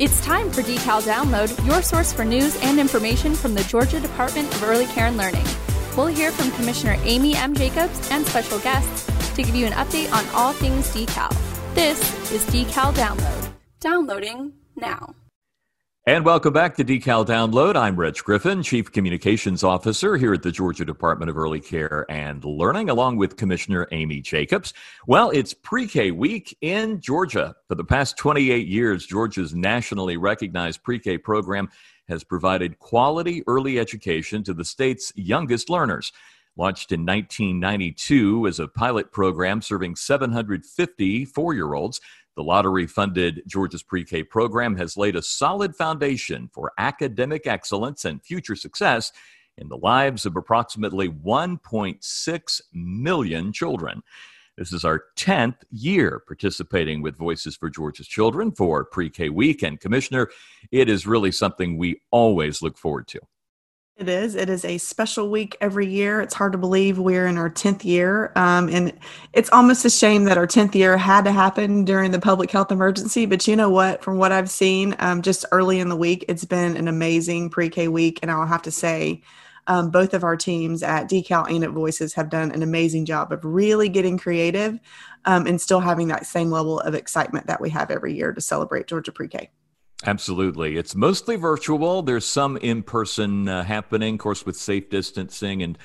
It's time for Decal Download, your source for news and information from the Georgia Department of Early Care and Learning. We'll hear from Commissioner Amy M. Jacobs and special guests to give you an update on all things decal. This is Decal Download. Downloading now. And welcome back to Decal Download. I'm Rich Griffin, Chief Communications Officer here at the Georgia Department of Early Care and Learning, along with Commissioner Amy Jacobs. Well, it's pre K week in Georgia. For the past 28 years, Georgia's nationally recognized pre K program has provided quality early education to the state's youngest learners. Launched in 1992 as a pilot program serving 750 four year olds, the lottery funded Georgia's pre K program has laid a solid foundation for academic excellence and future success in the lives of approximately 1.6 million children. This is our 10th year participating with Voices for Georgia's Children for Pre K Week. And, Commissioner, it is really something we always look forward to. It is. It is a special week every year. It's hard to believe we're in our 10th year. Um, and it's almost a shame that our 10th year had to happen during the public health emergency. But you know what? From what I've seen um, just early in the week, it's been an amazing pre K week. And I'll have to say, um, both of our teams at Decal and at Voices have done an amazing job of really getting creative um, and still having that same level of excitement that we have every year to celebrate Georgia pre K. Absolutely. It's mostly virtual. There's some in person uh, happening, of course, with safe distancing and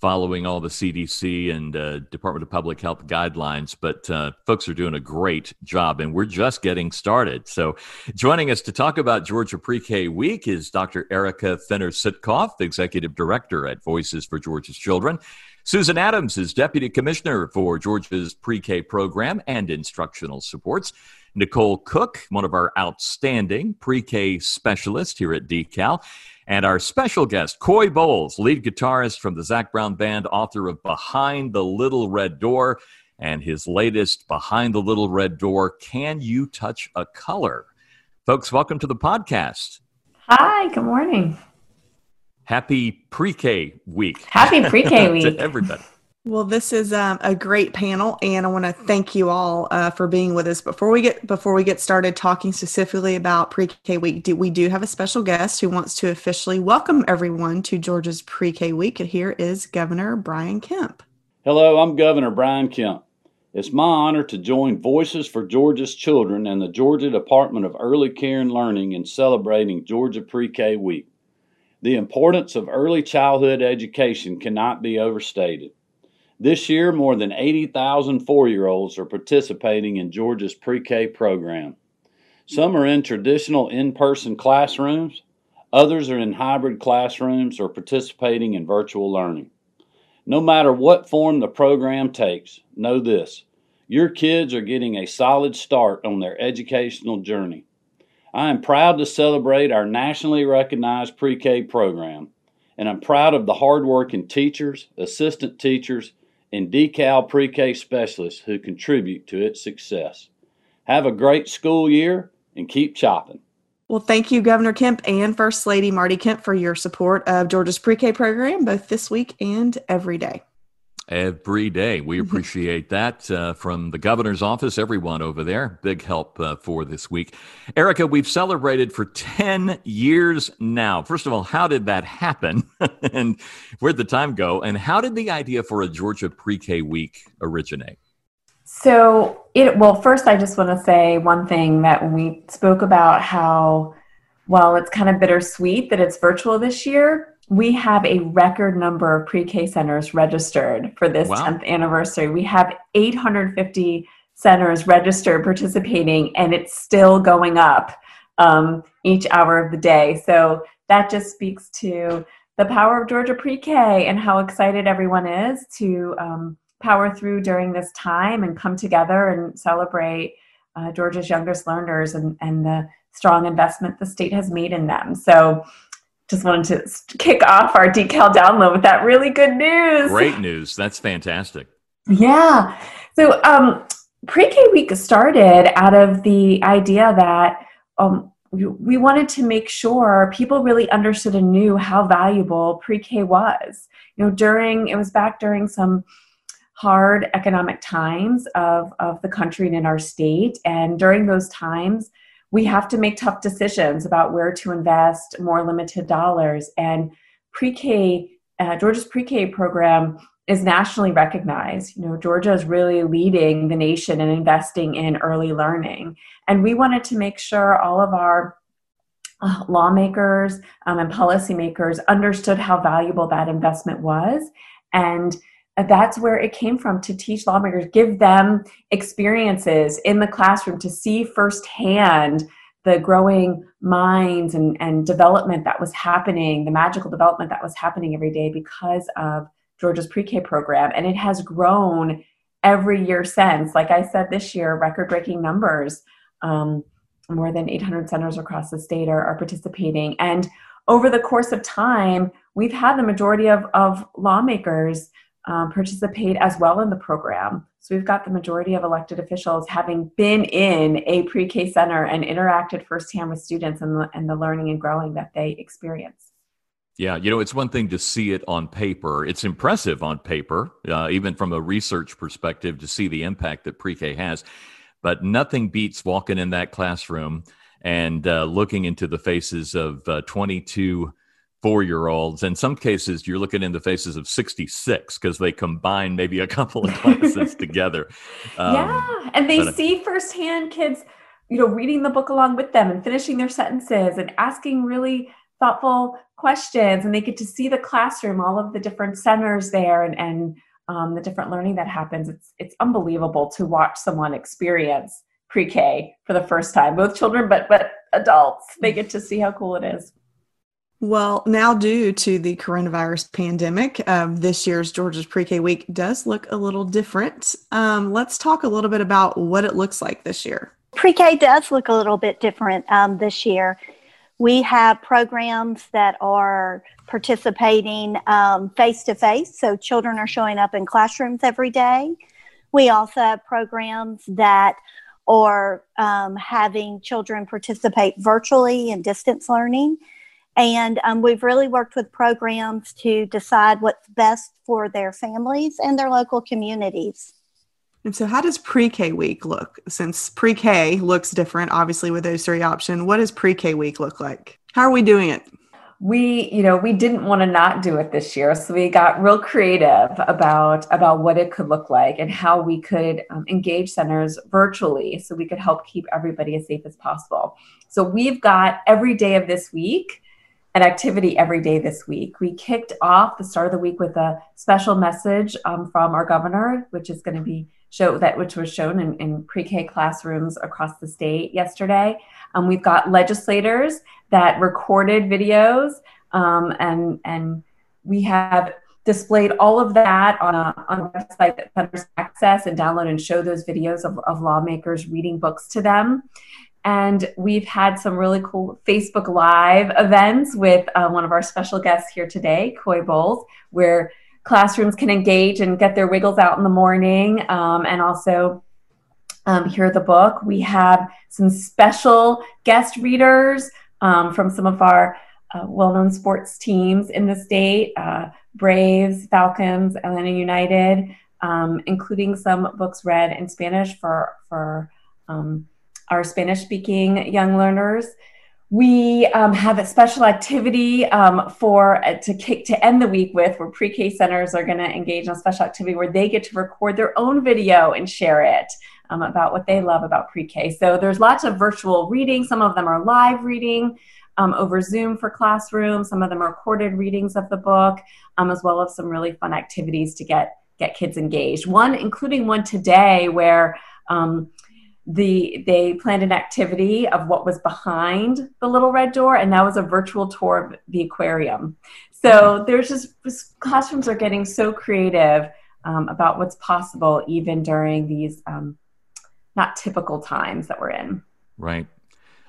following all the CDC and uh, Department of Public Health guidelines. But uh, folks are doing a great job, and we're just getting started. So, joining us to talk about Georgia Pre K Week is Dr. Erica Fener Sitkoff, Executive Director at Voices for Georgia's Children. Susan Adams is Deputy Commissioner for Georgia's Pre K program and instructional supports. Nicole Cook, one of our outstanding pre K specialists here at Decal. And our special guest, Coy Bowles, lead guitarist from the Zac Brown Band, author of Behind the Little Red Door, and his latest, Behind the Little Red Door Can You Touch a Color? Folks, welcome to the podcast. Hi, good morning. Happy pre K week. Happy pre K week. to everybody. Well, this is um, a great panel, and I want to thank you all uh, for being with us. Before we get before we get started talking specifically about Pre-K Week, do, we do have a special guest who wants to officially welcome everyone to Georgia's Pre-K Week. And here is Governor Brian Kemp. Hello, I'm Governor Brian Kemp. It's my honor to join Voices for Georgia's Children and the Georgia Department of Early Care and Learning in celebrating Georgia Pre-K Week. The importance of early childhood education cannot be overstated. This year, more than 80,000 four year olds are participating in Georgia's pre K program. Some are in traditional in person classrooms, others are in hybrid classrooms or participating in virtual learning. No matter what form the program takes, know this your kids are getting a solid start on their educational journey. I am proud to celebrate our nationally recognized pre K program, and I'm proud of the hardworking teachers, assistant teachers, and decal pre K specialists who contribute to its success. Have a great school year and keep chopping. Well, thank you, Governor Kemp and First Lady Marty Kemp, for your support of Georgia's pre K program, both this week and every day every day. We mm-hmm. appreciate that uh, from the governor's office, everyone over there. Big help uh, for this week. Erica, we've celebrated for 10 years now. First of all, how did that happen? and where'd the time go? And how did the idea for a Georgia pre K week originate? So, it, well, first, I just want to say one thing that we spoke about how, well, it's kind of bittersweet that it's virtual this year we have a record number of pre-K centers registered for this wow. 10th anniversary. We have 850 centers registered participating, and it's still going up um, each hour of the day. So that just speaks to the power of Georgia Pre-K and how excited everyone is to um, power through during this time and come together and celebrate uh, Georgia's youngest learners and, and the strong investment the state has made in them. So just wanted to kick off our decal download with that really good news. Great news. That's fantastic. Yeah. So, um, pre K week started out of the idea that um, we, we wanted to make sure people really understood and knew how valuable pre K was. You know, during, it was back during some hard economic times of, of the country and in our state. And during those times, we have to make tough decisions about where to invest more limited dollars. And pre-K, uh, Georgia's pre-K program is nationally recognized. You know, Georgia is really leading the nation in investing in early learning. And we wanted to make sure all of our uh, lawmakers um, and policymakers understood how valuable that investment was. And that's where it came from to teach lawmakers, give them experiences in the classroom to see firsthand the growing minds and, and development that was happening, the magical development that was happening every day because of Georgia's pre K program. And it has grown every year since. Like I said, this year, record breaking numbers. Um, more than 800 centers across the state are, are participating. And over the course of time, we've had the majority of, of lawmakers um, participate as well in the program. So we've got the majority of elected officials having been in a pre K center and interacted firsthand with students and the, and the learning and growing that they experience. Yeah, you know, it's one thing to see it on paper. It's impressive on paper, uh, even from a research perspective, to see the impact that pre K has. But nothing beats walking in that classroom and uh, looking into the faces of uh, 22 four year olds. In some cases, you're looking in the faces of 66 because they combine maybe a couple of classes together. Um, yeah. And they but, uh, see firsthand kids, you know, reading the book along with them and finishing their sentences and asking really thoughtful questions. And they get to see the classroom, all of the different centers there and, and um, the different learning that happens. It's, it's unbelievable to watch someone experience pre-K for the first time, both children, but, but adults, they get to see how cool it is. Well, now due to the coronavirus pandemic, um, this year's Georgia's Pre-K Week does look a little different. Um, let's talk a little bit about what it looks like this year. Pre-K does look a little bit different um, this year. We have programs that are participating face to face, so children are showing up in classrooms every day. We also have programs that are um, having children participate virtually in distance learning. And um, we've really worked with programs to decide what's best for their families and their local communities. And so, how does pre K week look? Since pre K looks different, obviously, with those three options, what does pre K week look like? How are we doing it? we you know we didn't want to not do it this year so we got real creative about about what it could look like and how we could um, engage centers virtually so we could help keep everybody as safe as possible so we've got every day of this week an activity every day this week. We kicked off the start of the week with a special message um, from our governor, which is going to be show that which was shown in, in pre-K classrooms across the state yesterday. Um, we've got legislators that recorded videos, um, and and we have displayed all of that on a, on a website that centers access and download and show those videos of, of lawmakers reading books to them. And we've had some really cool Facebook Live events with uh, one of our special guests here today, Coy Bowles, where classrooms can engage and get their wiggles out in the morning um, and also um, hear the book. We have some special guest readers um, from some of our uh, well known sports teams in the state uh, Braves, Falcons, Atlanta United, um, including some books read in Spanish for, for um, our Spanish speaking young learners. We um, have a special activity um, for uh, to kick, to end the week with, where pre-K centers are going to engage in a special activity where they get to record their own video and share it um, about what they love about pre-K. So there's lots of virtual reading. Some of them are live reading um, over Zoom for classroom. Some of them are recorded readings of the book, um, as well as some really fun activities to get get kids engaged. One, including one today, where um, the they planned an activity of what was behind the little red door and that was a virtual tour of the aquarium. So there's just classrooms are getting so creative um, about what's possible even during these um, not typical times that we're in. Right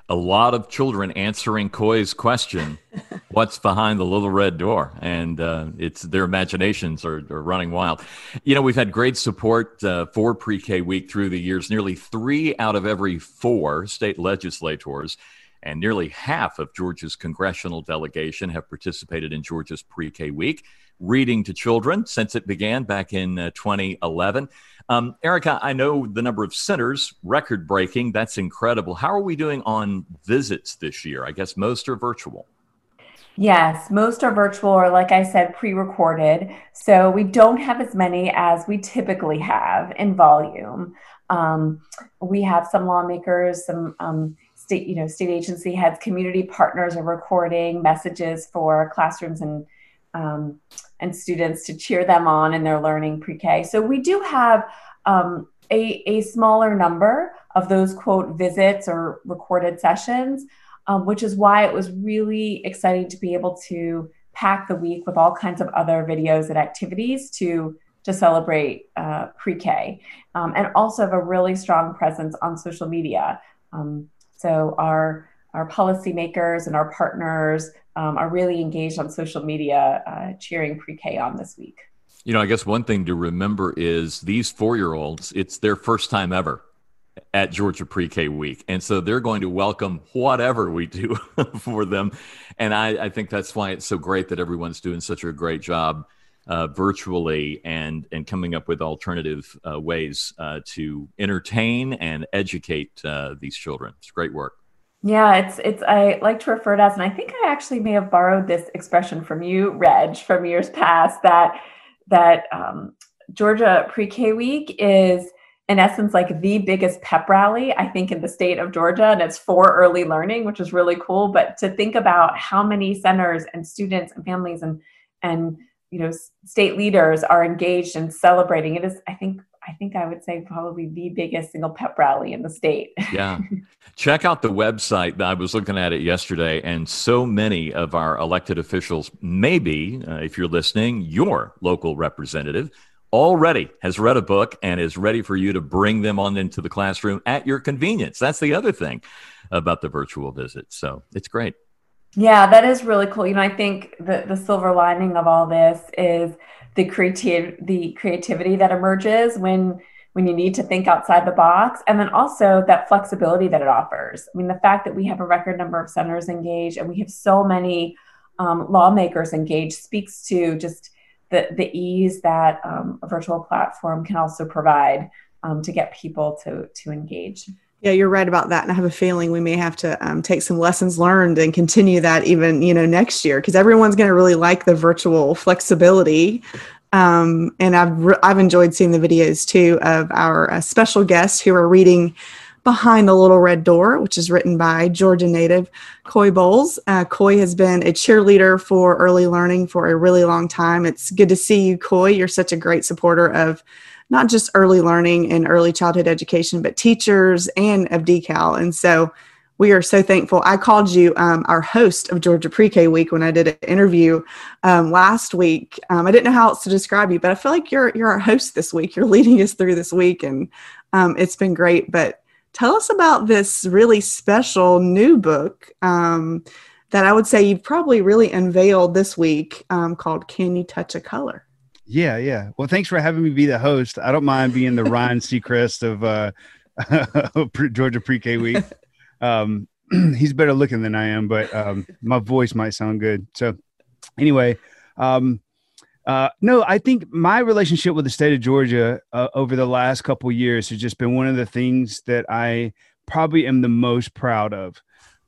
a lot of children answering Coy's question, "What's behind the little red door?" And uh, it's their imaginations are, are, running wild. You know, we've had great support uh, for Pre-K Week through the years. Nearly three out of every four state legislators and nearly half of Georgia's congressional delegation have participated in Georgia's pre K week, reading to children since it began back in uh, 2011. Um, Erica, I know the number of centers, record breaking. That's incredible. How are we doing on visits this year? I guess most are virtual. Yes, most are virtual or, like I said, pre recorded. So we don't have as many as we typically have in volume. Um, we have some lawmakers, some um, state, you know, state agency heads, community partners are recording messages for classrooms and um, and students to cheer them on in their learning pre-K. So we do have um, a, a smaller number of those quote visits or recorded sessions, um, which is why it was really exciting to be able to pack the week with all kinds of other videos and activities to to celebrate uh, pre-K, um, and also have a really strong presence on social media. Um, so our our policymakers and our partners um, are really engaged on social media, uh, cheering pre-K on this week. You know, I guess one thing to remember is these four-year-olds; it's their first time ever at Georgia Pre-K Week, and so they're going to welcome whatever we do for them. And I, I think that's why it's so great that everyone's doing such a great job uh, virtually and and coming up with alternative uh, ways uh, to entertain and educate uh, these children. It's great work. Yeah, it's it's I like to refer to as, and I think I actually may have borrowed this expression from you, Reg, from years past. That that um, Georgia Pre-K Week is in essence like the biggest pep rally I think in the state of Georgia, and it's for early learning, which is really cool. But to think about how many centers and students and families and and you know state leaders are engaged in celebrating it is i think i think i would say probably the biggest single pep rally in the state. Yeah. Check out the website. I was looking at it yesterday and so many of our elected officials maybe uh, if you're listening your local representative already has read a book and is ready for you to bring them on into the classroom at your convenience. That's the other thing about the virtual visit. So it's great. Yeah, that is really cool. You know, I think the the silver lining of all this is the creative the creativity that emerges when when you need to think outside the box and then also that flexibility that it offers. I mean, the fact that we have a record number of centers engaged and we have so many um, lawmakers engaged speaks to just the, the ease that um, a virtual platform can also provide um, to get people to, to engage. Yeah, you're right about that. And I have a feeling we may have to um, take some lessons learned and continue that even, you know, next year because everyone's going to really like the virtual flexibility. Um, and I've, re- I've enjoyed seeing the videos too of our uh, special guests who are reading Behind the Little Red Door, which is written by Georgia native Coy Bowles. Uh, Coy has been a cheerleader for early learning for a really long time. It's good to see you, Coy. You're such a great supporter of not just early learning and early childhood education, but teachers and of decal. And so we are so thankful. I called you um, our host of Georgia Pre K Week when I did an interview um, last week. Um, I didn't know how else to describe you, but I feel like you're you're our host this week. You're leading us through this week, and um, it's been great. But tell us about this really special new book um, that I would say you've probably really unveiled this week um, called "Can You Touch a Color." Yeah, yeah. Well, thanks for having me be the host. I don't mind being the Ryan Seacrest of uh, Georgia Pre-K Week. Um, he's better looking than I am, but um, my voice might sound good. So, anyway, um, uh, no, I think my relationship with the state of Georgia uh, over the last couple years has just been one of the things that I probably am the most proud of.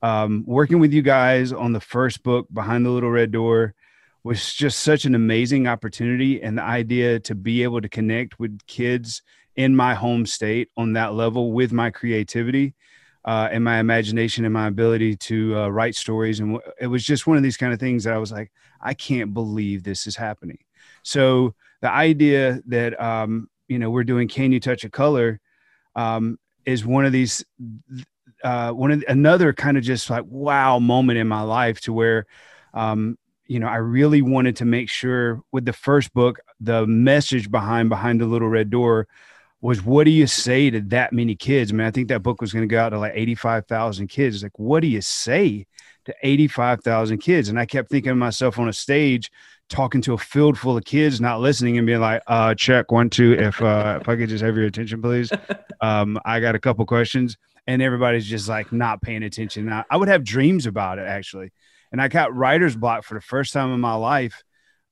Um, working with you guys on the first book, Behind the Little Red Door, was just such an amazing opportunity and the idea to be able to connect with kids in my home state on that level with my creativity uh, and my imagination and my ability to uh, write stories. And w- it was just one of these kind of things that i was like i can't believe this is happening. So the idea that um, you know we're doing can you touch a color um, is one of these uh, one of another kind of just like wow moment in my life to where um, you know, I really wanted to make sure with the first book, the message behind behind the little red door was what do you say to that many kids? I mean, I think that book was going to go out to like 85,000 kids. It's like, what do you say to 85,000 kids? And I kept thinking of myself on a stage talking to a field full of kids, not listening and being like, uh, check one, two, if, uh, if I could just have your attention, please. Um, I got a couple questions. and everybody's just like not paying attention. I, I would have dreams about it actually, and I got writer's block for the first time in my life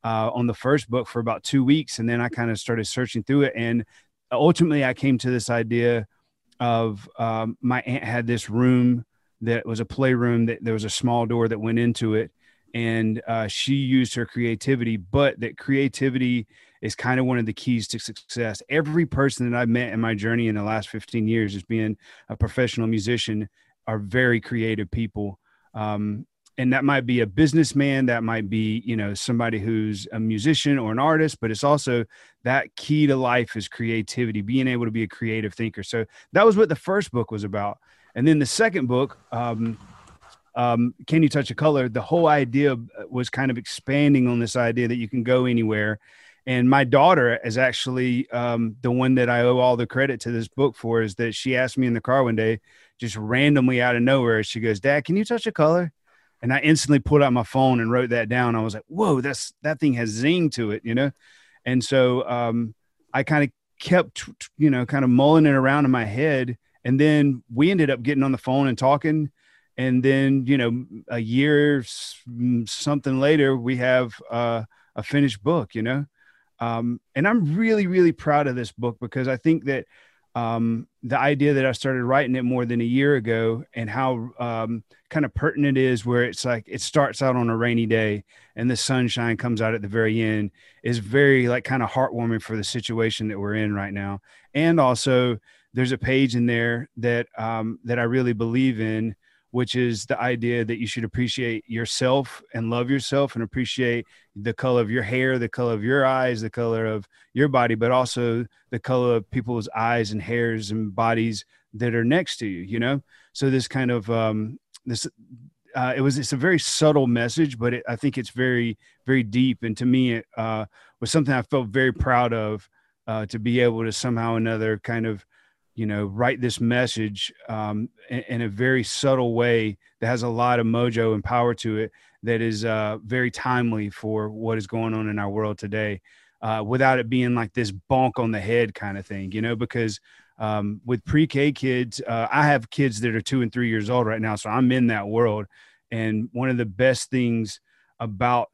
uh, on the first book for about two weeks, and then I kind of started searching through it, and ultimately I came to this idea of um, my aunt had this room that was a playroom that there was a small door that went into it. And uh, she used her creativity but that creativity is kind of one of the keys to success. Every person that i've met in my journey in the last 15 years as being a professional musician are very creative people. Um, and that might be a businessman that might be you know somebody who's a musician or an artist but it's also that key to life is creativity being able to be a creative thinker. So that was what the first book was about. And then the second book um, um, can you touch a color? The whole idea was kind of expanding on this idea that you can go anywhere. And my daughter is actually um, the one that i owe all the credit to this book for is that she asked me in the car one day just randomly out of nowhere she goes dad can you touch a color and I instantly pulled out my phone and wrote that down. I was like, "Whoa, that's that thing has zing to it," you know. And so um, I kind of kept, you know, kind of mulling it around in my head, and then we ended up getting on the phone and talking. And then, you know, a year something later, we have uh, a finished book, you know. Um, and I'm really, really proud of this book because I think that um, the idea that I started writing it more than a year ago and how um, kind of pertinent it is where it's like it starts out on a rainy day and the sunshine comes out at the very end is very like kind of heartwarming for the situation that we're in right now. And also there's a page in there that um, that I really believe in which is the idea that you should appreciate yourself and love yourself and appreciate the color of your hair, the color of your eyes, the color of your body, but also the color of people's eyes and hairs and bodies that are next to you, you know? So this kind of, um, this, uh, it was, it's a very subtle message, but it, I think it's very, very deep. And to me, it uh, was something I felt very proud of uh, to be able to somehow another kind of, you know, write this message um, in, in, a very subtle way that has a lot of mojo and power to it that is uh, very timely for what is going on in our world today uh, without it being like this bonk on the head kind of thing, you know, because um, with pre-K kids, uh, I have kids that are two and three years old right now. So I'm in that world. And one of the best things about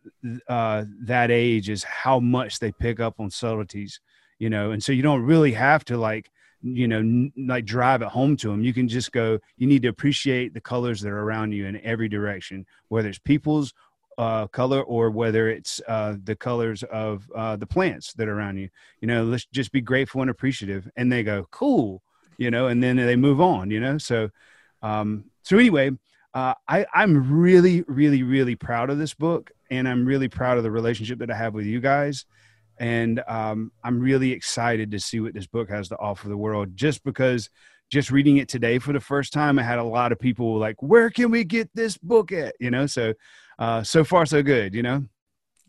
uh, that age is how much they pick up on subtleties, you know, and so you don't really have to like, you know n- like drive it home to them you can just go you need to appreciate the colors that are around you in every direction whether it's people's uh, color or whether it's uh, the colors of uh, the plants that are around you. You know let's just be grateful and appreciative and they go cool you know and then they move on you know? So um so anyway uh, I, I'm really, really, really proud of this book, and I'm really proud of the relationship that I have with you guys and um, I'm really excited to see what this book has to offer the world. Just because, just reading it today for the first time, I had a lot of people like, "Where can we get this book at?" You know, so uh, so far so good. You know.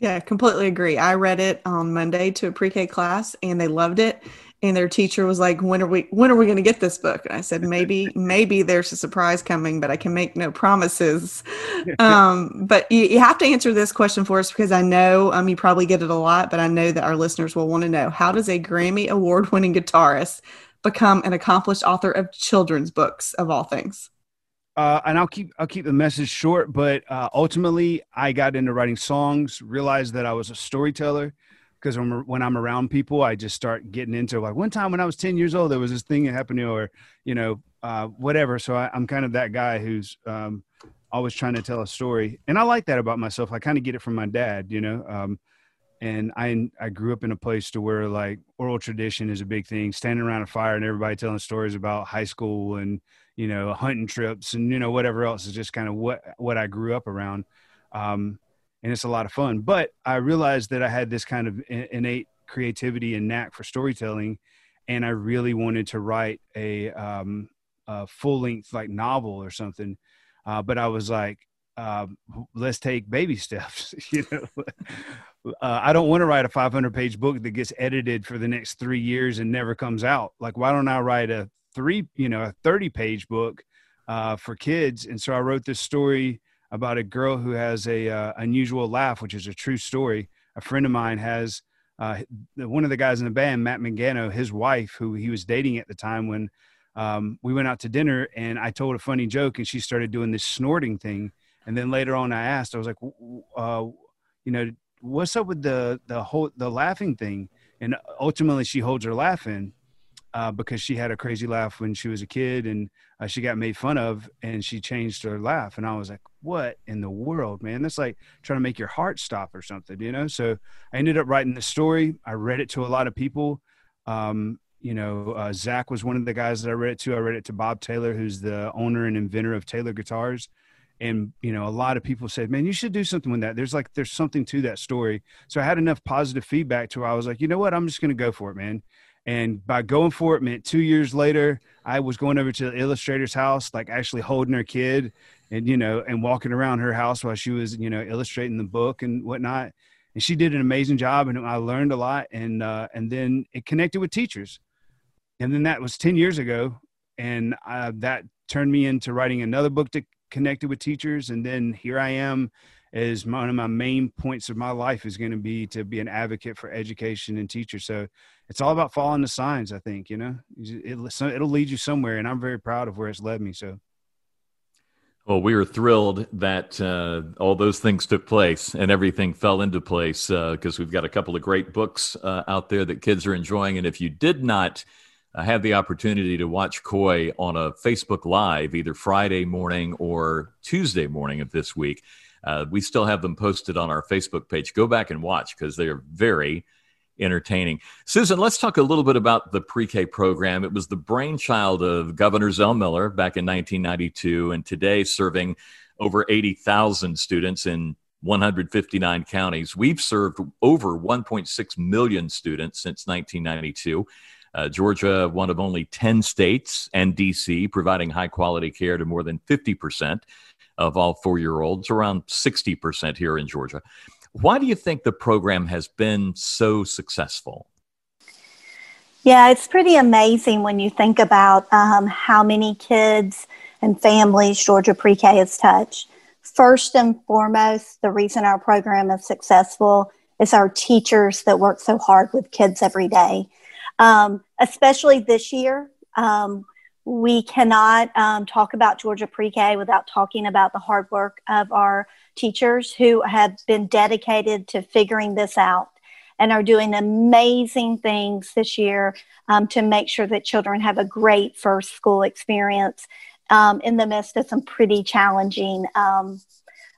Yeah, completely agree. I read it on Monday to a pre-K class, and they loved it and their teacher was like when are we when are we going to get this book? And i said maybe maybe there's a surprise coming but i can make no promises. Um, but you, you, have to answer this question for us because i know um, you probably get it a lot but i know that our listeners will want to know. How does a grammy award winning guitarist become an accomplished author of children's books of all things uh, and I'll keep I'll keep the message short, but uh, ultimately I got into writing songs, realized that I was a storyteller, because when, when I'm around people, I just start getting into like one time when I was 10 years old, there was this thing that happened to, or, you know, uh, whatever. So I, am kind of that guy who's um, always trying to tell a story. And I like that about myself. I kind of get it from my dad, you know? Um, and I, I grew up in a place to where like oral tradition is a big thing, standing around a fire and everybody telling stories about high school and, you know, hunting trips and, you know, whatever else is just kind of what, what I grew up around. Um, and it's a lot of fun. But I realized that I had this kind of innate creativity and knack for storytelling, and I really wanted to write a, um, a full length like novel or something. Uh, but I was like, um, let's take baby steps. you know, uh, I don't want to write a 500 page book that gets edited for the next three years and never comes out. Like, why don't I write a three, you know, a 30 page book uh, for kids? And so I wrote this story about a girl who has a uh, unusual laugh, which is a true story. A friend of mine has uh, one of the guys in the band, Matt Mangano, his wife, who he was dating at the time when um, we went out to dinner and I told a funny joke and she started doing this snorting thing. And then later on, I asked, I was like, uh, you know, what's up with the the whole the laughing thing? And ultimately, she holds her laugh in uh, because she had a crazy laugh when she was a kid and uh, she got made fun of and she changed her laugh. And I was like, what in the world, man? That's like trying to make your heart stop or something, you know? So I ended up writing the story. I read it to a lot of people. Um, you know, uh, Zac was one of the guys that I read it to. I read it to Bob Taylor, who's the owner and inventor of Taylor Guitars. And, you know, a lot of people said, man, you should do something with that. There's like, there's something to that story. So I had enough positive feedback to where I was like, you know what? I'm just going to go for it, man. And by going for it meant two years later, I was going over to the illustrator's house, like actually holding her kid and, you know, and walking around her house while she was, you know, illustrating the book and whatnot. And she did an amazing job and I learned a lot. And, uh, and then it connected with teachers and then that was 10 years ago and uh, that turned me into writing another book to connected with teachers and then here i am as one of my main points of my life is going to be to be an advocate for education and teachers so it's all about following the signs i think you know it, it'll lead you somewhere and i'm very proud of where it's led me so well, we were thrilled that uh, all those things took place and everything fell into place because uh, we've got a couple of great books uh, out there that kids are enjoying. And if you did not I had the opportunity to watch Coy on a Facebook Live either Friday morning or Tuesday morning of this week. Uh, we still have them posted on our Facebook page. Go back and watch because they are very entertaining. Susan, let's talk a little bit about the pre K program. It was the brainchild of Governor Zell Miller back in 1992, and today serving over 80,000 students in 159 counties. We've served over 1.6 million students since 1992. Uh, Georgia, one of only 10 states, and DC, providing high quality care to more than 50% of all four year olds, around 60% here in Georgia. Why do you think the program has been so successful? Yeah, it's pretty amazing when you think about um, how many kids and families Georgia Pre K has touched. First and foremost, the reason our program is successful is our teachers that work so hard with kids every day. Um, especially this year, um, we cannot um, talk about Georgia Pre K without talking about the hard work of our teachers who have been dedicated to figuring this out and are doing amazing things this year um, to make sure that children have a great first school experience um, in the midst of some pretty challenging um,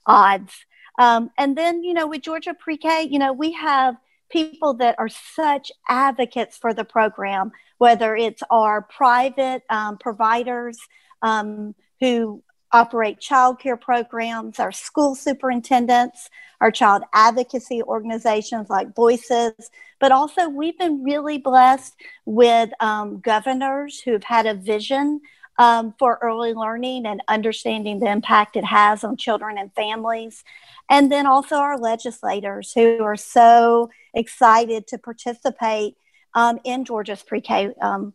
odds. Um, and then, you know, with Georgia Pre K, you know, we have people that are such advocates for the program, whether it's our private um, providers um, who operate childcare programs, our school superintendents, our child advocacy organizations like Voices, but also we've been really blessed with um, governors who've had a vision um, for early learning and understanding the impact it has on children and families. And then also our legislators who are so excited to participate um, in Georgia's pre K um,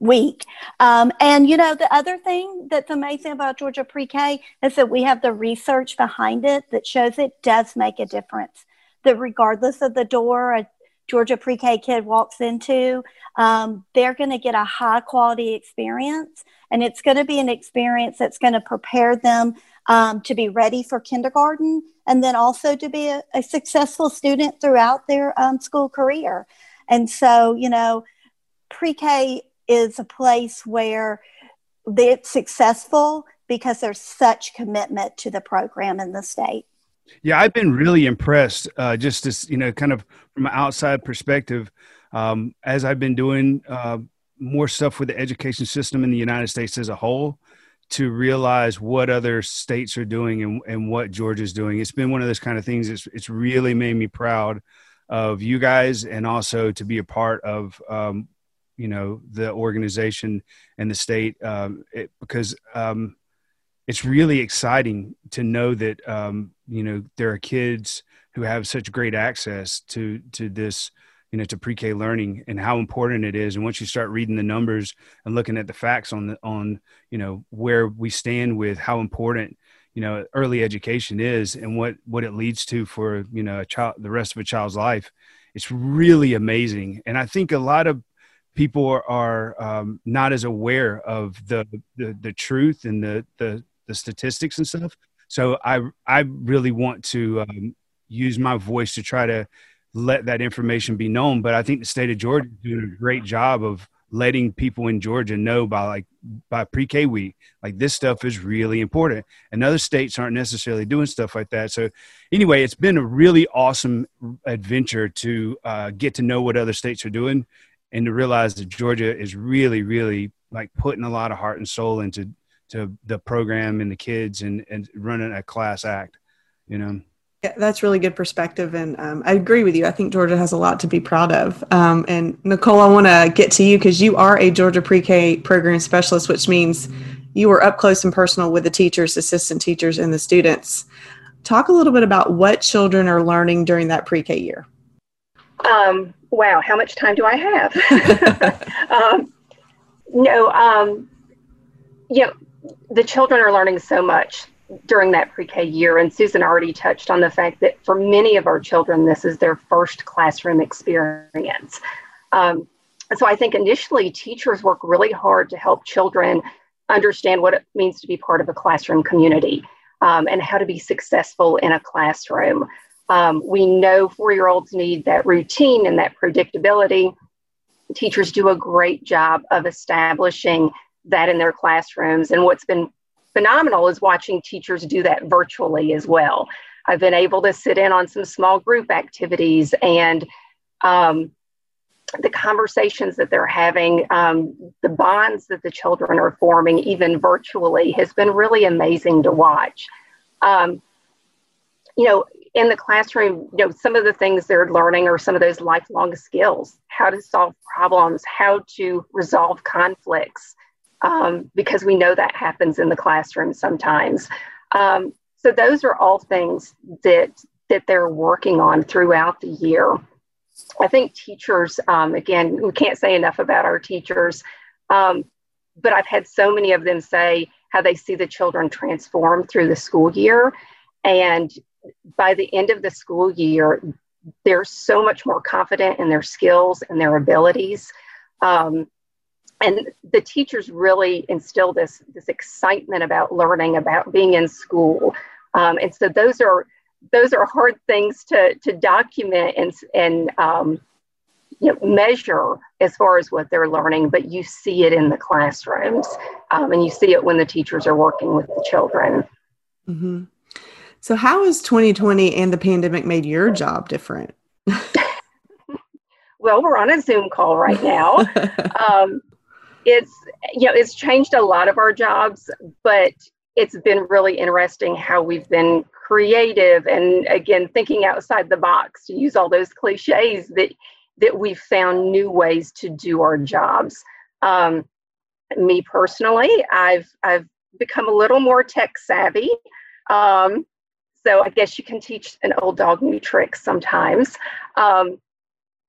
week. Um, and, you know, the other thing that's amazing about Georgia pre K is that we have the research behind it that shows it does make a difference. That regardless of the door a Georgia pre K kid walks into, um, they're going to get a high quality experience. And it's going to be an experience that's going to prepare them um, to be ready for kindergarten and then also to be a, a successful student throughout their um, school career. And so, you know, pre K is a place where it's successful because there's such commitment to the program in the state. Yeah, I've been really impressed, uh, just as you know, kind of from an outside perspective, um, as I've been doing uh, more stuff with the education system in the United States as a whole to realize what other states are doing and, and what Georgia's doing. It's been one of those kind of things. It's, it's really made me proud of you guys and also to be a part of, um, you know, the organization and the state um, it, because um, it's really exciting to know that, um, you know, there are kids who have such great access to, to this, you know to pre-K learning and how important it is. And once you start reading the numbers and looking at the facts on the on you know where we stand with how important you know early education is and what what it leads to for you know a child the rest of a child's life, it's really amazing. And I think a lot of people are, are um, not as aware of the, the, the truth and the, the, the statistics and stuff. So I, I really want to um, use my voice to try to let that information be known. But I think the state of Georgia is doing a great job of letting people in Georgia know by like by pre-K week, like this stuff is really important. And other states aren't necessarily doing stuff like that. So anyway, it's been a really awesome adventure to uh, get to know what other states are doing and to realize that Georgia is really, really like putting a lot of heart and soul into to the program and the kids and, and running a class act, you know. Yeah, that's really good perspective, and um, I agree with you. I think Georgia has a lot to be proud of. Um, and Nicole, I want to get to you because you are a Georgia Pre-K program specialist, which means you were up close and personal with the teachers, assistant teachers, and the students. Talk a little bit about what children are learning during that Pre-K year. Um, wow, how much time do I have? um, no, um, you know, the children are learning so much during that pre-K year. And Susan already touched on the fact that for many of our children, this is their first classroom experience. Um, so I think initially teachers work really hard to help children understand what it means to be part of a classroom community um, and how to be successful in a classroom. Um, we know four-year-olds need that routine and that predictability. Teachers do a great job of establishing that in their classrooms. And what's been phenomenal is watching teachers do that virtually as well. I've been able to sit in on some small group activities and um, the conversations that they're having, um, the bonds that the children are forming, even virtually, has been really amazing to watch. Um, you know, in the classroom, you know, some of the things they're learning are some of those lifelong skills how to solve problems, how to resolve conflicts, um, because we know that happens in the classroom sometimes. Um, so those are all things that that they're working on throughout the year. I think teachers, um, again, we can't say enough about our teachers, um, but I've had so many of them say how they see the children transform through the school year. And by the end of the school year, they're so much more confident in their skills and their abilities. Um, and the teachers really instill this this excitement about learning about being in school. Um, and so those are those are hard things to to document and and um, you know, measure as far as what they're learning but you see it in the classrooms um, and you see it when the teachers are working with the children. Mm-hmm. so how has 2020 and the pandemic made your job different? Well we're on a zoom call right now. Um, it's you know it's changed a lot of our jobs but it's been really interesting how we've been creative and again thinking outside the box to use all those cliches that that we've found new ways to do our jobs. Um, me personally i've i've become a little more tech savvy um, so i guess you can teach an old dog new tricks sometimes. Um,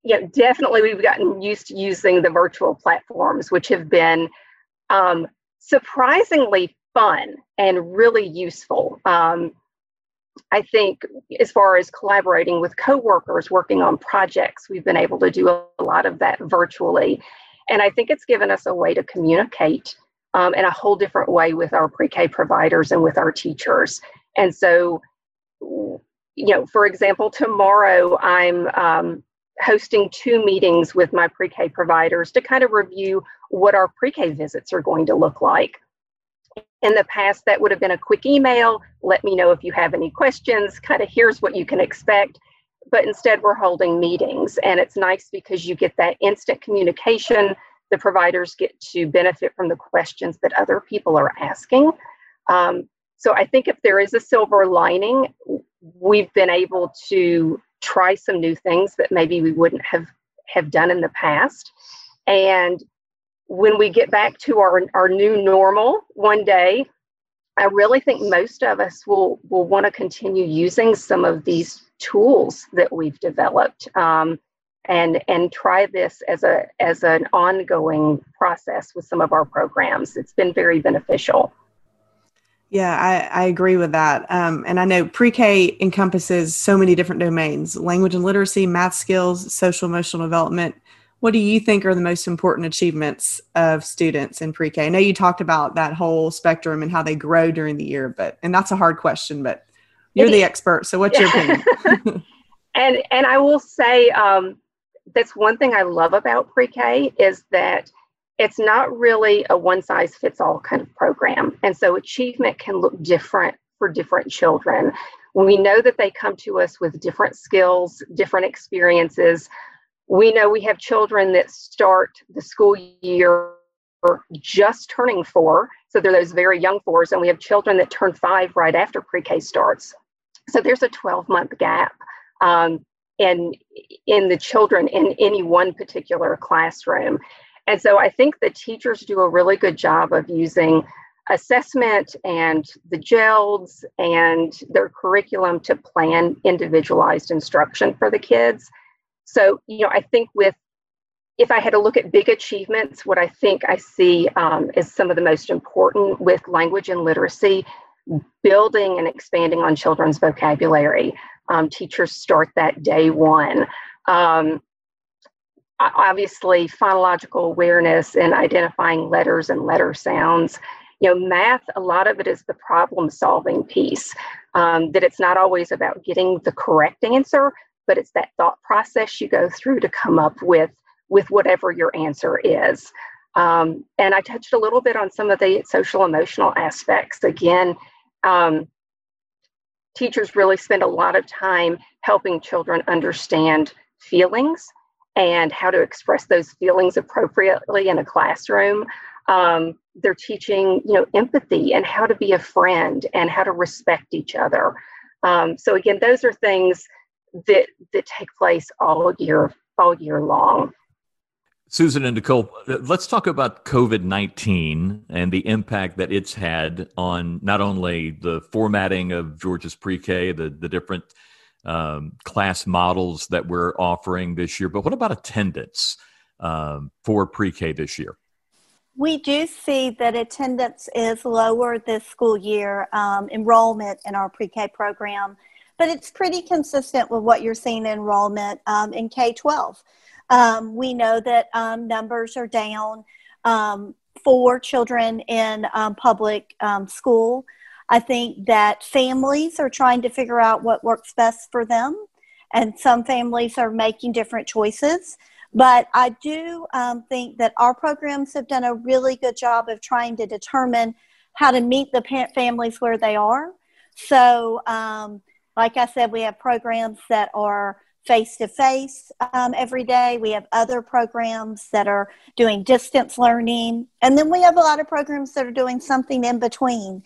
yeah, definitely we've gotten used to using the virtual platforms, which have been um, surprisingly fun and really useful. Um, I think as far as collaborating with coworkers, working on projects, we've been able to do a lot of that virtually. And I think it's given us a way to communicate um, in a whole different way with our pre-K providers and with our teachers. And so, you know, for example, tomorrow I'm um, hosting two meetings with my pre K providers to kind of review what our pre K visits are going to look like. In the past, that would have been a quick email let me know if you have any questions, kind of here's what you can expect. But instead, we're holding meetings, and it's nice because you get that instant communication. The providers get to benefit from the questions that other people are asking. Um, so I think if there is a silver lining, we've been able to try some new things that maybe we wouldn't have have done in the past. And when we get back to our, our new normal one day i really think most of us will will want to continue using some of these tools that we've developed um, and and try this as a as an ongoing process with some of our programs. It's been very beneficial yeah, I, I agree with that. Um, and I know pre K encompasses so many different domains language and literacy, math skills, social emotional development. what do you think are the most important achievements of students in pre-K? I know you talked about that whole spectrum and how they grow during the year, but and that's a hard question, but you're the expert, so what's your opinion? and and I will say um, that's one thing I love about pre-K is that it's not really a one size fits all kind of program, and so achievement can look different for different children. We know that they come to us with different skills, different experiences we know we have children that start the school year just turning four. So they're those very young fours. And we have children that turn five right after pre K starts. So there's a 12 month gap um, in, in the children in any one particular classroom. And so I think the teachers do a really good job of using assessment and the GELDS and their curriculum to plan individualized instruction for the kids. So, you know, I think with if I had to look at big achievements, what I think I see um, is some of the most important with language and literacy, building and expanding on children's vocabulary. Um, teachers start that day one. Um, obviously, phonological awareness and identifying letters and letter sounds. You know, math, a lot of it is the problem solving piece, um, that it's not always about getting the correct answer, but it's that thought process you go through to come up with with whatever your answer is. Um, and I touched a little bit on some of the social emotional aspects. Again, um, teachers really spend a lot of time helping children understand feelings and how to express those feelings appropriately in a classroom. Um, they're teaching, you know, empathy and how to be a friend and how to respect each other. Um, so again, those are things that that take place all year all year long. Susan and Nicole, let's talk about COVID 19 and the impact that it's had on not only the formatting of Georgia's pre K, the, the different um, class models that we're offering this year, but what about attendance um, for pre K this year? We do see that attendance is lower this school year. Um, enrollment in our pre K program but it's pretty consistent with what you're seeing in enrollment um, in K 12. Um, we know that um, numbers are down for children in public um, school. I think that families are trying to figure out what works best for them, and some families are making different choices. But I do think that our programs have done a really good job of trying to determine how to meet the parent families where they are. So, um, like I said, we have programs that are face to face every day. We have other programs that are doing distance learning. And then we have a lot of programs that are doing something in between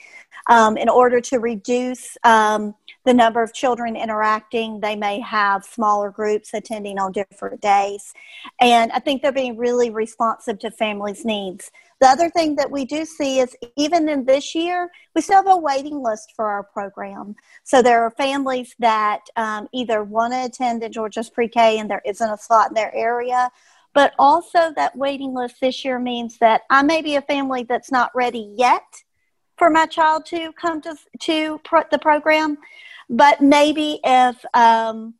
um, in order to reduce um, the number of children interacting. They may have smaller groups attending on different days. And I think they're being really responsive to families' needs. The other thing that we do see is even in this year, we still have a waiting list for our program. So there are families that um, either want to attend at Georgia's pre K and there isn't a slot in their area. But also, that waiting list this year means that I may be a family that's not ready yet for my child to come to, to the program. But maybe if um,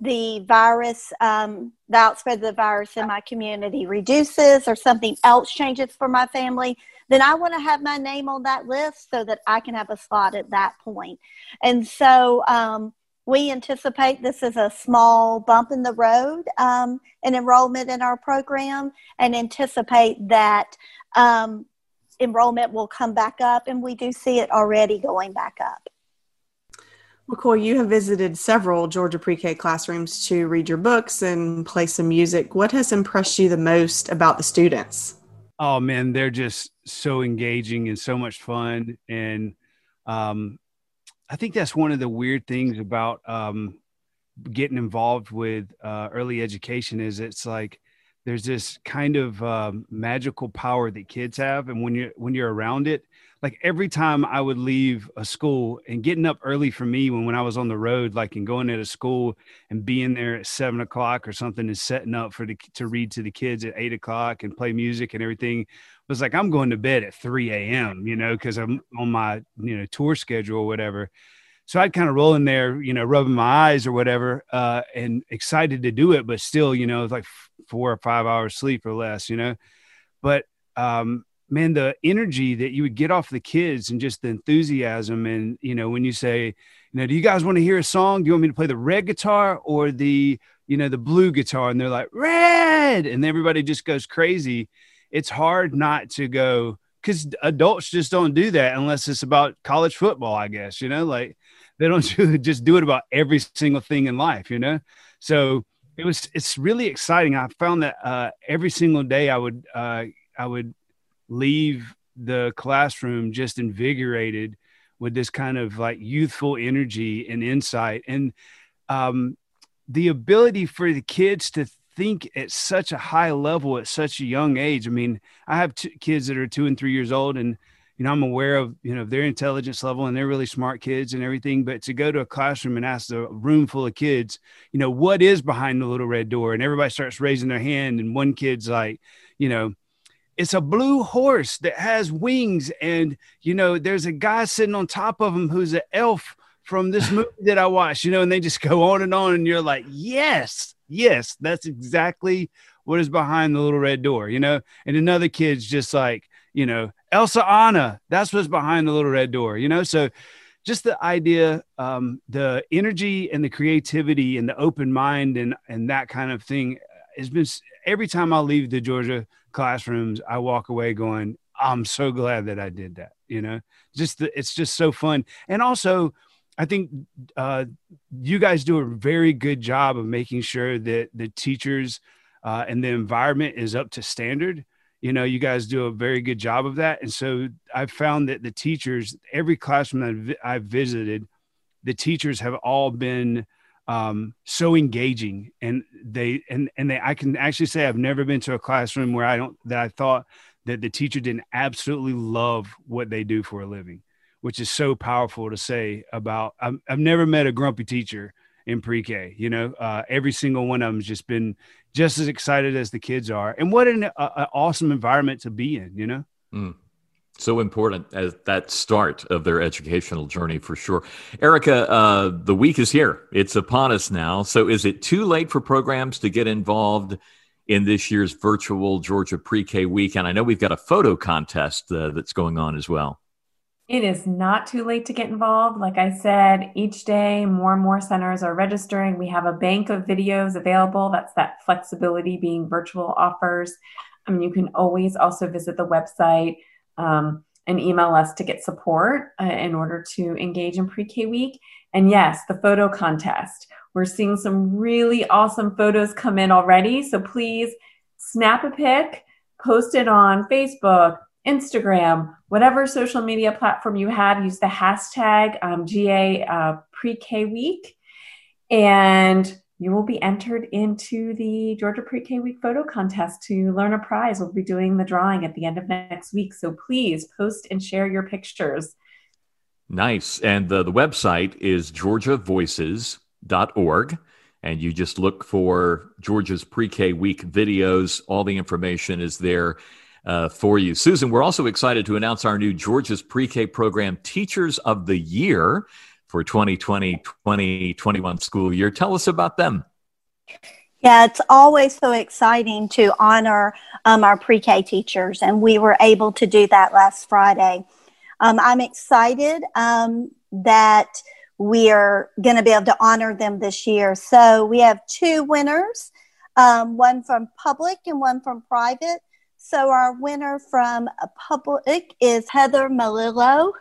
the virus, um, the outspread of the virus in my community reduces or something else changes for my family, then I want to have my name on that list so that I can have a slot at that point. And so um, we anticipate this is a small bump in the road um, in enrollment in our program and anticipate that um, enrollment will come back up, and we do see it already going back up. McCoy, you have visited several Georgia pre K classrooms to read your books and play some music. What has impressed you the most about the students? Oh, man, they're just so engaging and so much fun. And um, I think that's one of the weird things about um, getting involved with uh, early education is it's like there's this kind of um, magical power that kids have and when you're when you're around it like every time i would leave a school and getting up early for me when, when i was on the road like and going to school and being there at seven o'clock or something and setting up for the to read to the kids at eight o'clock and play music and everything was like i'm going to bed at 3 a.m you know because i'm on my you know tour schedule or whatever so I'd kind of roll in there, you know, rubbing my eyes or whatever, uh, and excited to do it, but still, you know, it's like four or five hours sleep or less, you know. But um, man, the energy that you would get off the kids and just the enthusiasm, and you know, when you say, you know, do you guys want to hear a song? Do you want me to play the red guitar or the, you know, the blue guitar? And they're like, red, and everybody just goes crazy. It's hard not to go because adults just don't do that unless it's about college football, I guess, you know, like they don't just do it about every single thing in life, you know? So it was, it's really exciting. I found that uh, every single day I would, uh, I would leave the classroom just invigorated with this kind of like youthful energy and insight and um, the ability for the kids to think at such a high level at such a young age. I mean, I have two kids that are two and three years old, and you know, I'm aware of, you know, their intelligence level and they're really smart kids and everything. But to go to a classroom and ask a room full of kids, you know, what is behind the little red door? And everybody starts raising their hand. And one kid's like, you know, it's a blue horse that has wings. And, you know, there's a guy sitting on top of him who's an elf from this movie that I watched, you know, and they just go on and on. And you're like, yes, yes, that's exactly what is behind the little red door, you know? And another kid's just like, you know, Elsa Anna, that's what's behind the little red door, you know? So just the idea, um, the energy and the creativity and the open mind and, and that kind of thing has been every time I leave the Georgia classrooms, I walk away going, I'm so glad that I did that, you know, just the, it's just so fun. And also, I think uh, you guys do a very good job of making sure that the teachers uh, and the environment is up to standard. You know you guys do a very good job of that. And so i've found that the teachers every classroom that i've visited the teachers have all been um, so engaging and they and and they i can actually say i've never been to a classroom where i don't that i thought that the teacher didn't absolutely love what they do for a living which is so powerful to say about i've, I've never met a grumpy teacher in pre-K. You know, uh, every single one of them's just been just as excited as the kids are, and what an uh, awesome environment to be in. You know. Mm. So important as that start of their educational journey for sure. Erica, uh, the week is here. It's upon us now. So is it too late for programs to get involved in this year's virtual Georgia Pre K week? And I know we've got a photo contest uh, that's going on as well. It is not too late to get involved. Like I said, each day more and more centers are registering. We have a bank of videos available. That's that flexibility being virtual offers. I mean, you can always also visit the website um, and email us to get support uh, in order to engage in pre K week. And yes, the photo contest. We're seeing some really awesome photos come in already. So please snap a pic, post it on Facebook, Instagram, whatever social media platform you have, use the hashtag um, GA uh, Pre K Week, and you will be entered into the Georgia Pre K Week photo contest to learn a prize. We'll be doing the drawing at the end of next week. So please post and share your pictures. Nice. And the, the website is georgiavoices.org. And you just look for Georgia's pre K week videos. All the information is there uh, for you. Susan, we're also excited to announce our new Georgia's Pre K program Teachers of the Year for 2020 2021 school year. Tell us about them. Yeah, it's always so exciting to honor um, our pre K teachers, and we were able to do that last Friday. Um, I'm excited um, that we are going to be able to honor them this year. So we have two winners, um, one from public and one from private. So our winner from public is Heather Malillo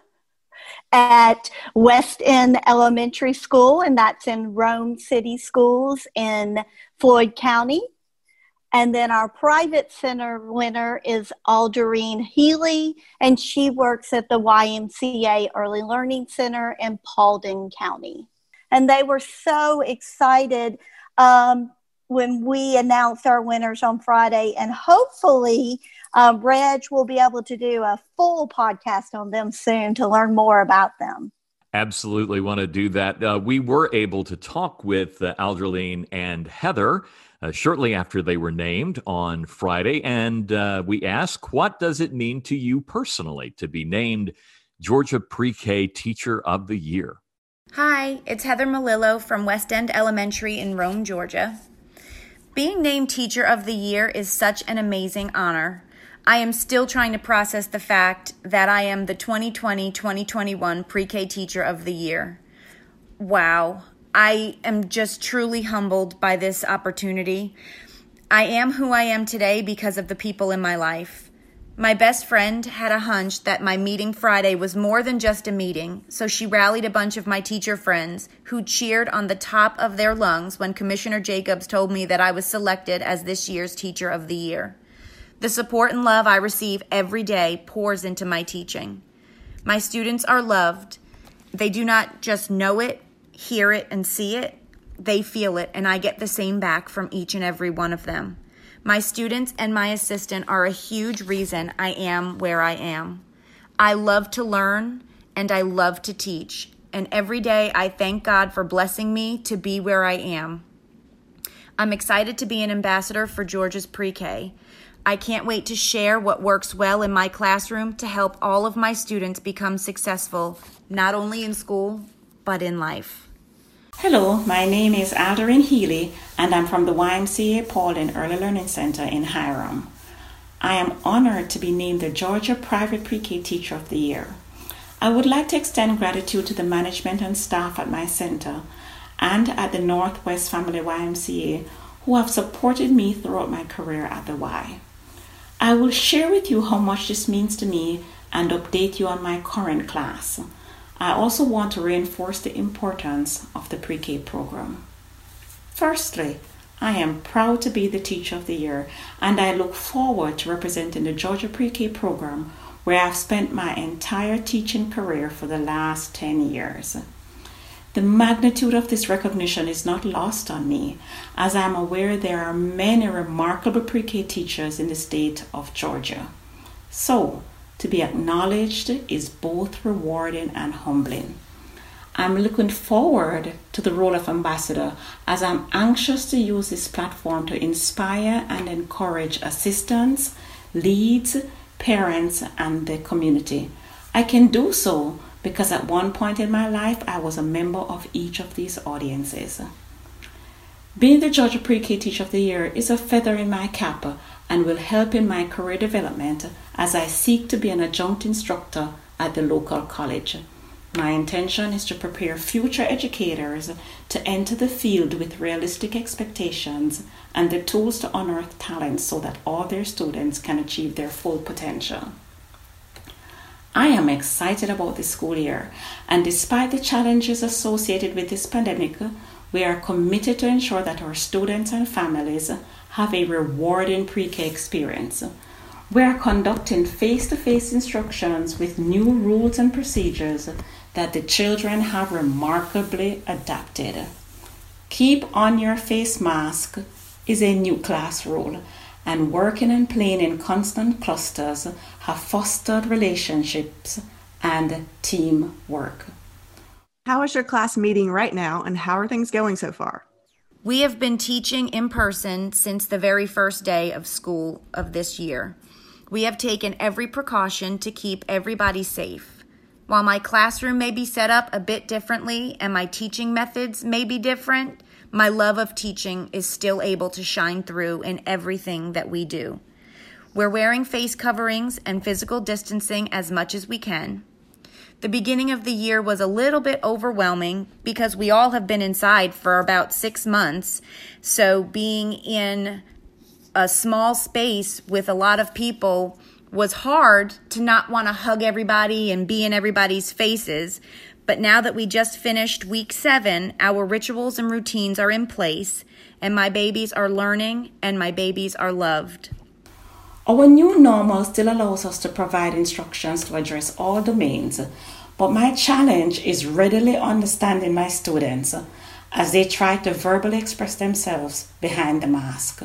at West End Elementary School, and that's in Rome City Schools in Floyd County. And then our private center winner is Alderine Healy, and she works at the YMCA Early Learning Center in Paulding County. And they were so excited. Um, when we announced our winners on Friday. And hopefully, uh, Reg will be able to do a full podcast on them soon to learn more about them. Absolutely want to do that. Uh, we were able to talk with uh, Alderine and Heather uh, shortly after they were named on Friday. And uh, we asked, what does it mean to you personally to be named Georgia Pre K Teacher of the Year? Hi, it's Heather Malillo from West End Elementary in Rome, Georgia. Being named Teacher of the Year is such an amazing honor. I am still trying to process the fact that I am the 2020 2021 Pre K Teacher of the Year. Wow, I am just truly humbled by this opportunity. I am who I am today because of the people in my life. My best friend had a hunch that my meeting Friday was more than just a meeting, so she rallied a bunch of my teacher friends who cheered on the top of their lungs when Commissioner Jacobs told me that I was selected as this year's Teacher of the Year. The support and love I receive every day pours into my teaching. My students are loved. They do not just know it, hear it, and see it, they feel it, and I get the same back from each and every one of them. My students and my assistant are a huge reason I am where I am. I love to learn and I love to teach, and every day I thank God for blessing me to be where I am. I'm excited to be an ambassador for Georgia's Pre K. I can't wait to share what works well in my classroom to help all of my students become successful, not only in school, but in life. Hello, my name is Alderine Healy, and I'm from the YMCA Paulding Early Learning Center in Hiram. I am honored to be named the Georgia Private Pre-K Teacher of the Year. I would like to extend gratitude to the management and staff at my center and at the Northwest Family YMCA who have supported me throughout my career at the Y. I will share with you how much this means to me and update you on my current class. I also want to reinforce the importance of the pre K program. Firstly, I am proud to be the Teacher of the Year and I look forward to representing the Georgia Pre K program where I've spent my entire teaching career for the last 10 years. The magnitude of this recognition is not lost on me, as I'm aware there are many remarkable pre K teachers in the state of Georgia. So, to be acknowledged is both rewarding and humbling. I'm looking forward to the role of ambassador as I'm anxious to use this platform to inspire and encourage assistants, leads, parents, and the community. I can do so because at one point in my life I was a member of each of these audiences. Being the Georgia Pre K Teacher of the Year is a feather in my cap and will help in my career development as I seek to be an adjunct instructor at the local college. My intention is to prepare future educators to enter the field with realistic expectations and the tools to unearth talent so that all their students can achieve their full potential. I am excited about this school year, and despite the challenges associated with this pandemic, we are committed to ensure that our students and families have a rewarding pre K experience. We are conducting face to face instructions with new rules and procedures that the children have remarkably adapted. Keep on your face mask is a new class rule, and working and playing in constant clusters have fostered relationships and teamwork. How is your class meeting right now, and how are things going so far? We have been teaching in person since the very first day of school of this year. We have taken every precaution to keep everybody safe. While my classroom may be set up a bit differently and my teaching methods may be different, my love of teaching is still able to shine through in everything that we do. We're wearing face coverings and physical distancing as much as we can. The beginning of the year was a little bit overwhelming because we all have been inside for about six months. So being in a small space with a lot of people was hard to not want to hug everybody and be in everybody's faces. But now that we just finished week seven, our rituals and routines are in place, and my babies are learning and my babies are loved. Our new normal still allows us to provide instructions to address all domains, but my challenge is readily understanding my students as they try to verbally express themselves behind the mask.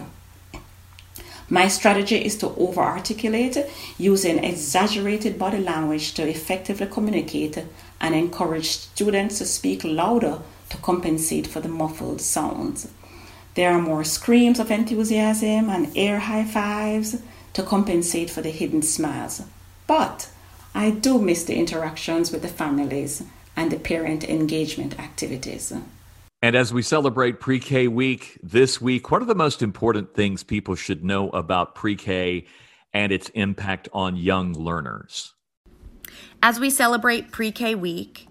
My strategy is to over articulate using exaggerated body language to effectively communicate and encourage students to speak louder to compensate for the muffled sounds. There are more screams of enthusiasm and air high fives to compensate for the hidden smiles. But I do miss the interactions with the families and the parent engagement activities. And as we celebrate Pre K Week this week, what are the most important things people should know about pre K and its impact on young learners? As we celebrate Pre K Week,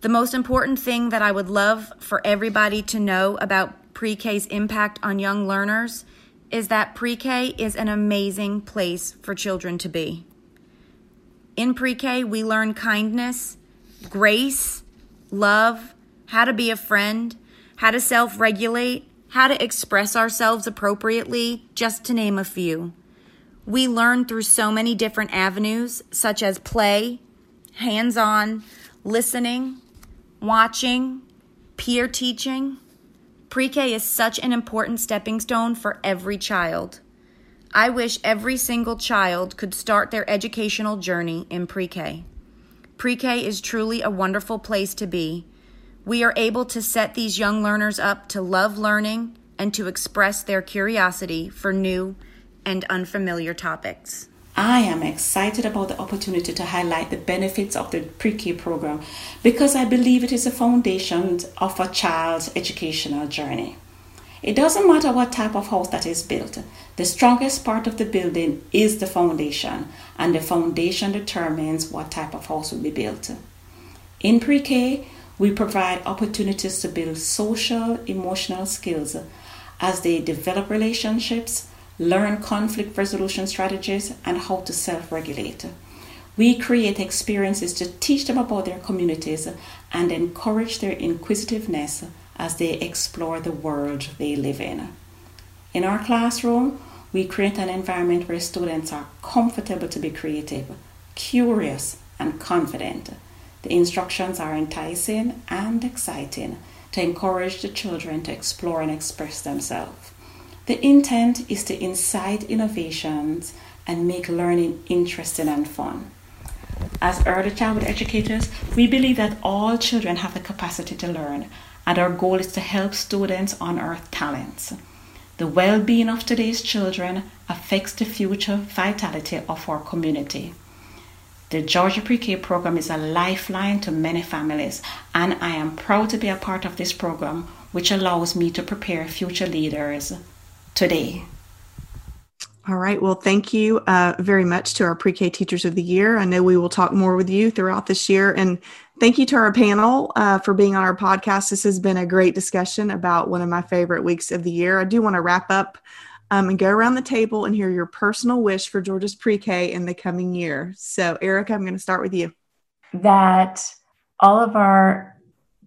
the most important thing that I would love for everybody to know about pre K's impact on young learners is that pre K is an amazing place for children to be. In pre K, we learn kindness, grace, love, how to be a friend, how to self regulate, how to express ourselves appropriately, just to name a few. We learn through so many different avenues, such as play, hands on, listening, watching, peer teaching. Pre K is such an important stepping stone for every child. I wish every single child could start their educational journey in pre K. Pre K is truly a wonderful place to be. We are able to set these young learners up to love learning and to express their curiosity for new and unfamiliar topics. I am excited about the opportunity to highlight the benefits of the pre K program because I believe it is the foundation of a child's educational journey. It doesn't matter what type of house that is built, the strongest part of the building is the foundation, and the foundation determines what type of house will be built. In pre K, we provide opportunities to build social, emotional skills as they develop relationships learn conflict resolution strategies, and how to self regulate. We create experiences to teach them about their communities and encourage their inquisitiveness as they explore the world they live in. In our classroom, we create an environment where students are comfortable to be creative, curious, and confident. The instructions are enticing and exciting to encourage the children to explore and express themselves. The intent is to incite innovations and make learning interesting and fun. As early childhood educators, we believe that all children have the capacity to learn, and our goal is to help students unearth talents. The well being of today's children affects the future vitality of our community. The Georgia Pre K program is a lifeline to many families, and I am proud to be a part of this program, which allows me to prepare future leaders today. All right. Well, thank you uh, very much to our pre K teachers of the year. I know we will talk more with you throughout this year. And thank you to our panel uh, for being on our podcast. This has been a great discussion about one of my favorite weeks of the year. I do want to wrap up um, and go around the table and hear your personal wish for Georgia's pre K in the coming year. So, Erica, I'm going to start with you. That all of our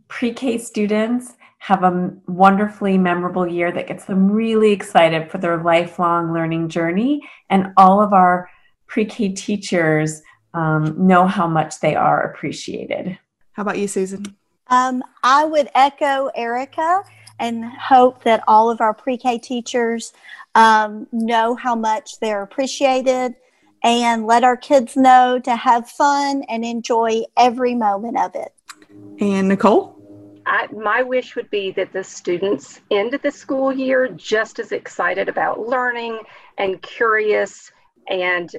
pre K students have a wonderfully memorable year that gets them really excited for their lifelong learning journey. And all of our pre K teachers um, know how much they are appreciated. How about you, Susan? Um, I would echo Erica and hope that all of our pre K teachers um, know how much they're appreciated and let our kids know to have fun and enjoy every moment of it. And Nicole? I, my wish would be that the students end the school year just as excited about learning and curious and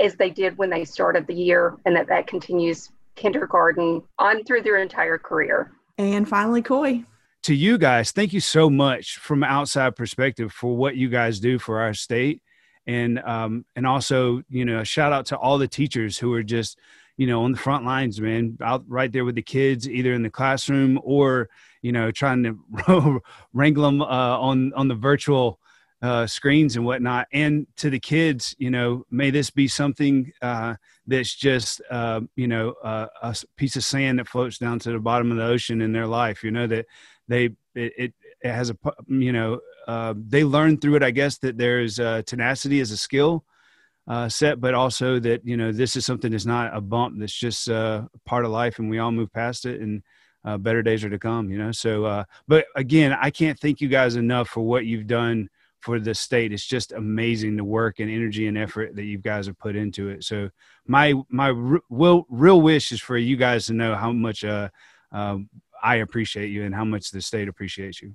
as they did when they started the year and that that continues kindergarten on through their entire career. And finally, Coy. To you guys, thank you so much from outside perspective for what you guys do for our state. And um, and also, you know, a shout out to all the teachers who are just you know, on the front lines, man, out right there with the kids, either in the classroom or, you know, trying to wrangle them uh, on on the virtual uh, screens and whatnot. And to the kids, you know, may this be something uh, that's just, uh, you know, a piece of sand that floats down to the bottom of the ocean in their life. You know that they it, it, has a you know uh, they learn through it. I guess that there's uh, tenacity as a skill uh, set, but also that you know this is something that's not a bump. That's just uh, part of life, and we all move past it, and uh, better days are to come. You know. So, uh, but again, I can't thank you guys enough for what you've done for the state. It's just amazing the work and energy and effort that you guys have put into it. So, my my real real wish is for you guys to know how much uh, uh, I appreciate you and how much the state appreciates you.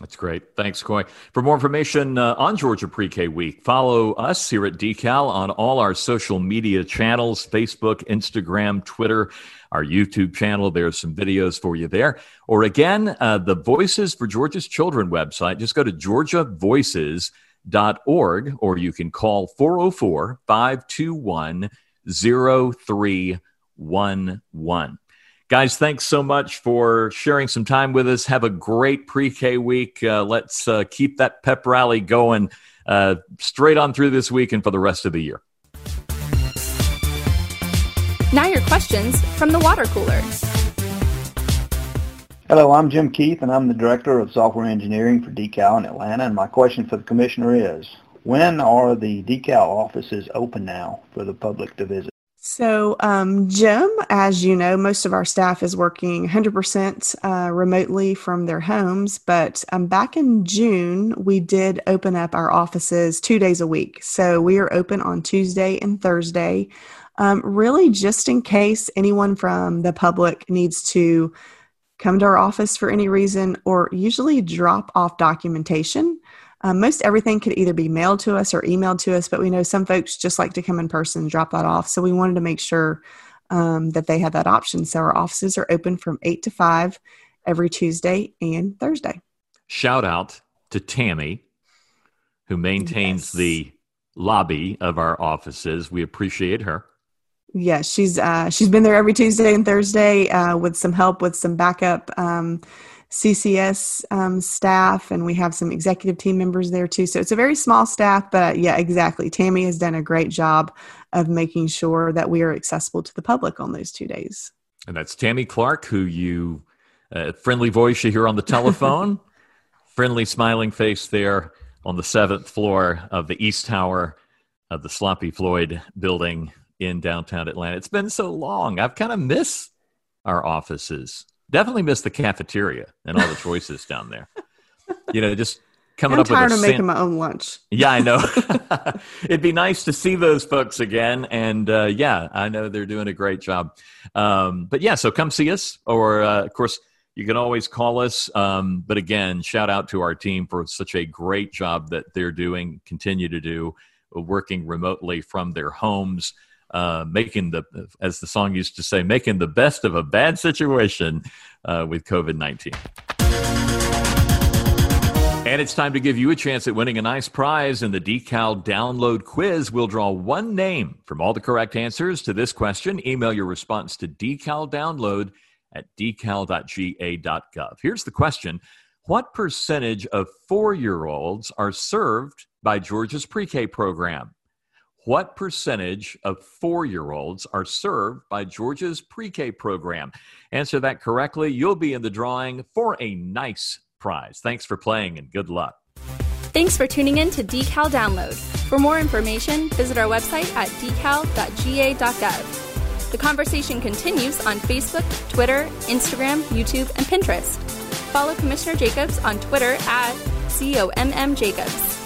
That's great. Thanks, Coy. For more information uh, on Georgia Pre K Week, follow us here at Decal on all our social media channels Facebook, Instagram, Twitter, our YouTube channel. There's some videos for you there. Or again, uh, the Voices for Georgia's Children website. Just go to georgiavoices.org or you can call 404 521 0311. Guys, thanks so much for sharing some time with us. Have a great pre K week. Uh, let's uh, keep that pep rally going uh, straight on through this week and for the rest of the year. Now, your questions from the water cooler. Hello, I'm Jim Keith, and I'm the Director of Software Engineering for Decal in Atlanta. And my question for the Commissioner is, when are the Decal offices open now for the public to visit? So, um, Jim, as you know, most of our staff is working 100% uh, remotely from their homes. But um, back in June, we did open up our offices two days a week. So, we are open on Tuesday and Thursday, um, really just in case anyone from the public needs to come to our office for any reason or usually drop off documentation. Um, most everything could either be mailed to us or emailed to us, but we know some folks just like to come in person and drop that off. So we wanted to make sure um, that they had that option. So our offices are open from 8 to 5 every Tuesday and Thursday. Shout out to Tammy, who maintains yes. the lobby of our offices. We appreciate her. Yes, she's uh, she's been there every Tuesday and Thursday uh, with some help with some backup um, CCS um, staff, and we have some executive team members there too. So it's a very small staff, but yeah, exactly. Tammy has done a great job of making sure that we are accessible to the public on those two days. And that's Tammy Clark, who you, uh, friendly voice you hear on the telephone, friendly smiling face there on the seventh floor of the East Tower of the Sloppy Floyd building in downtown Atlanta. It's been so long. I've kind of missed our offices. Definitely miss the cafeteria and all the choices down there. You know, just coming I'm up tired with of making my own lunch. Yeah, I know. It'd be nice to see those folks again, and uh, yeah, I know they're doing a great job. Um, but yeah, so come see us, or uh, of course, you can always call us. Um, but again, shout out to our team for such a great job that they're doing, continue to do, working remotely from their homes uh, making the, as the song used to say, making the best of a bad situation uh, with COVID 19. And it's time to give you a chance at winning a nice prize in the Decal Download Quiz. We'll draw one name from all the correct answers to this question. Email your response to decaldownload at decal.ga.gov. Here's the question What percentage of four year olds are served by Georgia's pre K program? What percentage of four year olds are served by Georgia's pre K program? Answer that correctly. You'll be in the drawing for a nice prize. Thanks for playing and good luck. Thanks for tuning in to Decal Download. For more information, visit our website at decal.ga.gov. The conversation continues on Facebook, Twitter, Instagram, YouTube, and Pinterest. Follow Commissioner Jacobs on Twitter at COMM Jacobs.